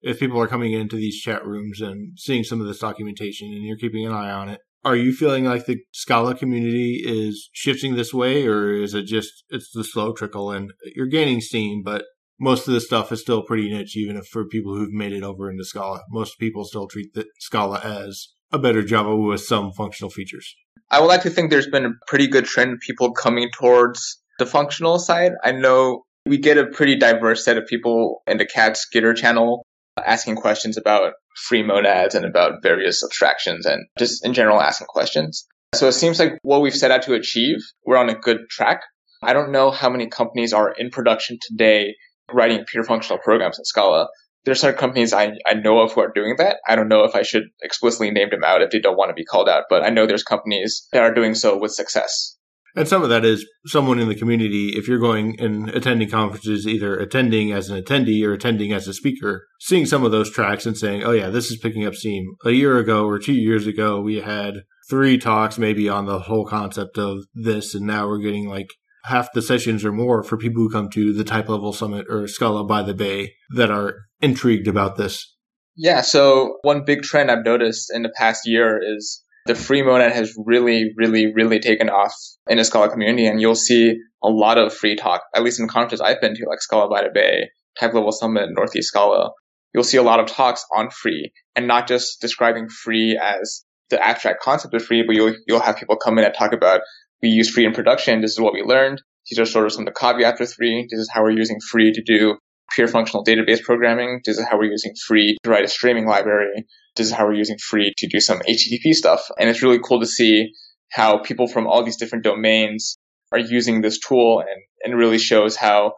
if people are coming into these chat rooms and seeing some of this documentation and you're keeping an eye on it? Are you feeling like the Scala community is shifting this way or is it just it's the slow trickle and you're gaining steam, but most of the stuff is still pretty niche, even if for people who've made it over into Scala. Most people still treat the Scala as a better Java with some functional features. I would like to think there's been a pretty good trend of people coming towards the functional side. I know we get a pretty diverse set of people in the Cats Gitter channel asking questions about free monads and about various abstractions and just in general asking questions. So it seems like what we've set out to achieve, we're on a good track. I don't know how many companies are in production today writing pure functional programs in Scala. There are certain companies I, I know of who are doing that. I don't know if I should explicitly name them out if they don't want to be called out, but I know there's companies that are doing so with success. And some of that is someone in the community, if you're going and attending conferences, either attending as an attendee or attending as a speaker, seeing some of those tracks and saying, oh, yeah, this is picking up steam. A year ago or two years ago, we had three talks maybe on the whole concept of this, and now we're getting like half the sessions or more for people who come to the type level summit or Scala by the Bay that are intrigued about this. Yeah, so one big trend I've noticed in the past year is the free monad has really, really, really taken off in the Scala community, and you'll see a lot of free talk, at least in conferences I've been to, like Scala by the Bay, Type Level Summit, Northeast Scala. You'll see a lot of talks on free, and not just describing free as the abstract concept of free, but you'll you'll have people come in and talk about we use free in production. This is what we learned. These are sort of some of the caveats with free. This is how we're using free to do pure functional database programming. This is how we're using free to write a streaming library. This is how we're using free to do some HTTP stuff. And it's really cool to see how people from all these different domains are using this tool and, and really shows how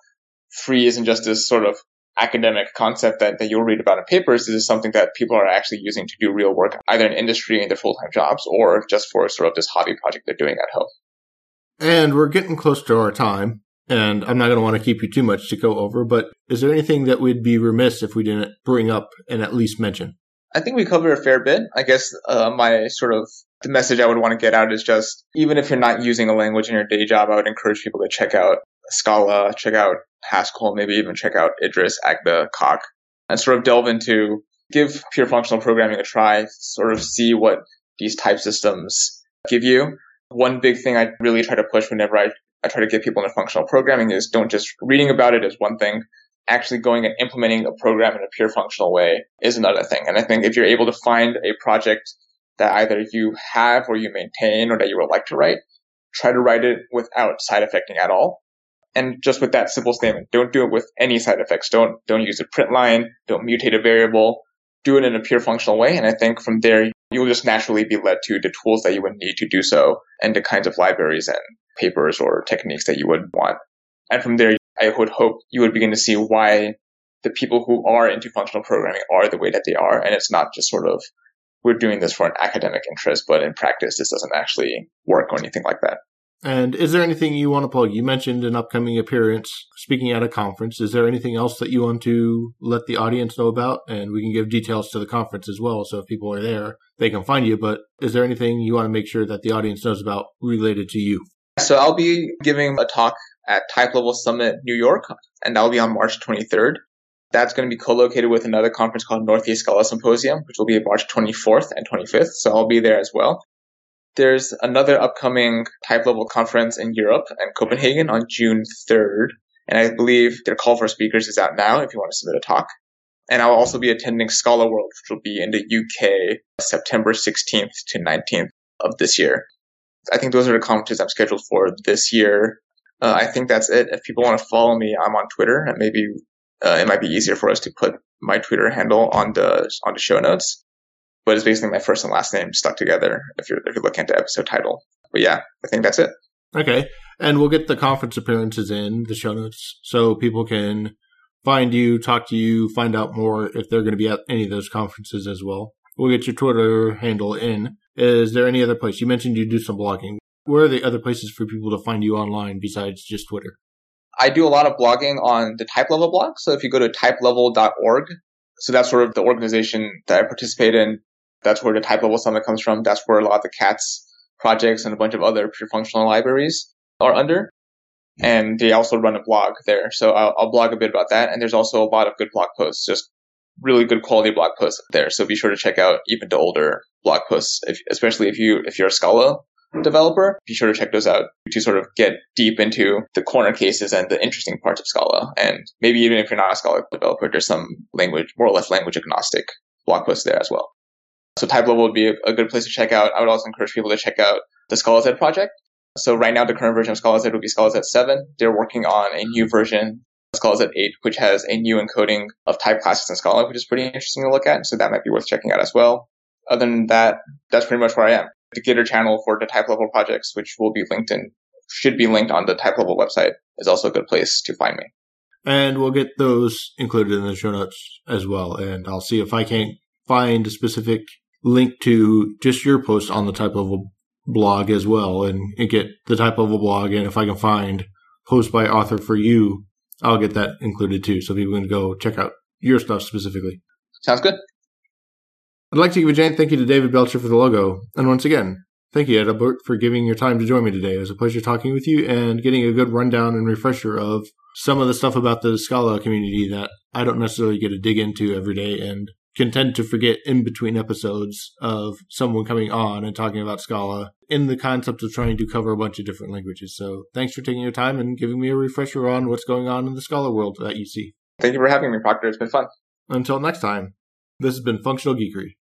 free isn't just this sort of academic concept that, that you'll read about in papers. This is something that people are actually using to do real work, either in industry in their full-time jobs or just for sort of this hobby project they're doing at home. And we're getting close to our time, and I'm not going to want to keep you too much to go over, but is there anything that we'd be remiss if we didn't bring up and at least mention? I think we covered a fair bit. I guess uh, my sort of the message I would want to get out is just even if you're not using a language in your day job, I would encourage people to check out Scala, check out Haskell, maybe even check out Idris, Agda, Coq, and sort of delve into give pure functional programming a try, sort of see what these type systems give you one big thing I really try to push whenever I, I try to get people into functional programming is don't just reading about it is one thing. Actually going and implementing a program in a pure functional way is another thing. And I think if you're able to find a project that either you have or you maintain or that you would like to write, try to write it without side effecting at all. And just with that simple statement, don't do it with any side effects. Don't, don't use a print line. Don't mutate a variable. Do it in a pure functional way. And I think from there, you will just naturally be led to the tools that you would need to do so and the kinds of libraries and papers or techniques that you would want. And from there, I would hope you would begin to see why the people who are into functional programming are the way that they are. And it's not just sort of, we're doing this for an academic interest, but in practice, this doesn't actually work or anything like that. And is there anything you want to plug? You mentioned an upcoming appearance speaking at a conference. Is there anything else that you want to let the audience know about? And we can give details to the conference as well. So if people are there, they can find you. But is there anything you want to make sure that the audience knows about related to you? So I'll be giving a talk at Type Level Summit New York, and that'll be on March 23rd. That's going to be co-located with another conference called Northeast Scala Symposium, which will be March 24th and 25th. So I'll be there as well. There's another upcoming type level conference in Europe and Copenhagen on June 3rd. And I believe their call for speakers is out now if you want to submit a talk. And I'll also be attending Scala World, which will be in the UK September 16th to 19th of this year. I think those are the conferences I'm scheduled for this year. Uh, I think that's it. If people want to follow me, I'm on Twitter, and maybe uh, it might be easier for us to put my Twitter handle on the on the show notes but it's basically my first and last name stuck together if you're if you're looking at the episode title. But yeah, I think that's it. Okay. And we'll get the conference appearances in the show notes so people can find you, talk to you, find out more if they're going to be at any of those conferences as well. We'll get your Twitter handle in. Is there any other place? You mentioned you do some blogging. Where are the other places for people to find you online besides just Twitter? I do a lot of blogging on the Type Level blog. So if you go to typelevel.org, so that's sort of the organization that I participate in That's where the type level summit comes from. That's where a lot of the CATS projects and a bunch of other pure functional libraries are under. And they also run a blog there. So I'll, I'll blog a bit about that. And there's also a lot of good blog posts, just really good quality blog posts there. So be sure to check out even the older blog posts, if, especially if you, if you're a Scala developer, be sure to check those out to sort of get deep into the corner cases and the interesting parts of Scala. And maybe even if you're not a Scala developer, there's some language, more or less language agnostic blog posts there as well. So type level would be a, good place to check out. I would also encourage people to check out the ScalaZ project. So right now, the current version of ScalaZ would be ScalaZ 7. They're working on a new version, ScalaZ 8, which has a new encoding of type classes in Scala, which is pretty interesting to look at. So that might be worth checking out as well. Other than that, that's pretty much where I am the Gitter channel for the type level projects, which will be linked in, should be linked on the type level website, is also a good place to find me. And we'll get those included in the show notes as well. And I'll see if I can't find a specific link to just your post on the type level blog as well and, and get the type level blog. And if I can find post by author for you, I'll get that included too. So people can go check out your stuff specifically. Sounds good. I'd like to give a giant thank you to David Belcher for the logo. And once again, thank you, Adelbert, for giving your time to join me today. It was a pleasure talking with you and getting a good rundown and refresher of some of the stuff about the Scala community that I don't necessarily get to dig into every day and can tend to forget in between episodes of someone coming on and talking about Scala in the concept of trying to cover a bunch of different languages. So thanks for taking your time and giving me a refresher on what's going on in the Scala world at UC. Thank you for having me, Proctor. It's been fun. Until next time, this has been Functional Geekery.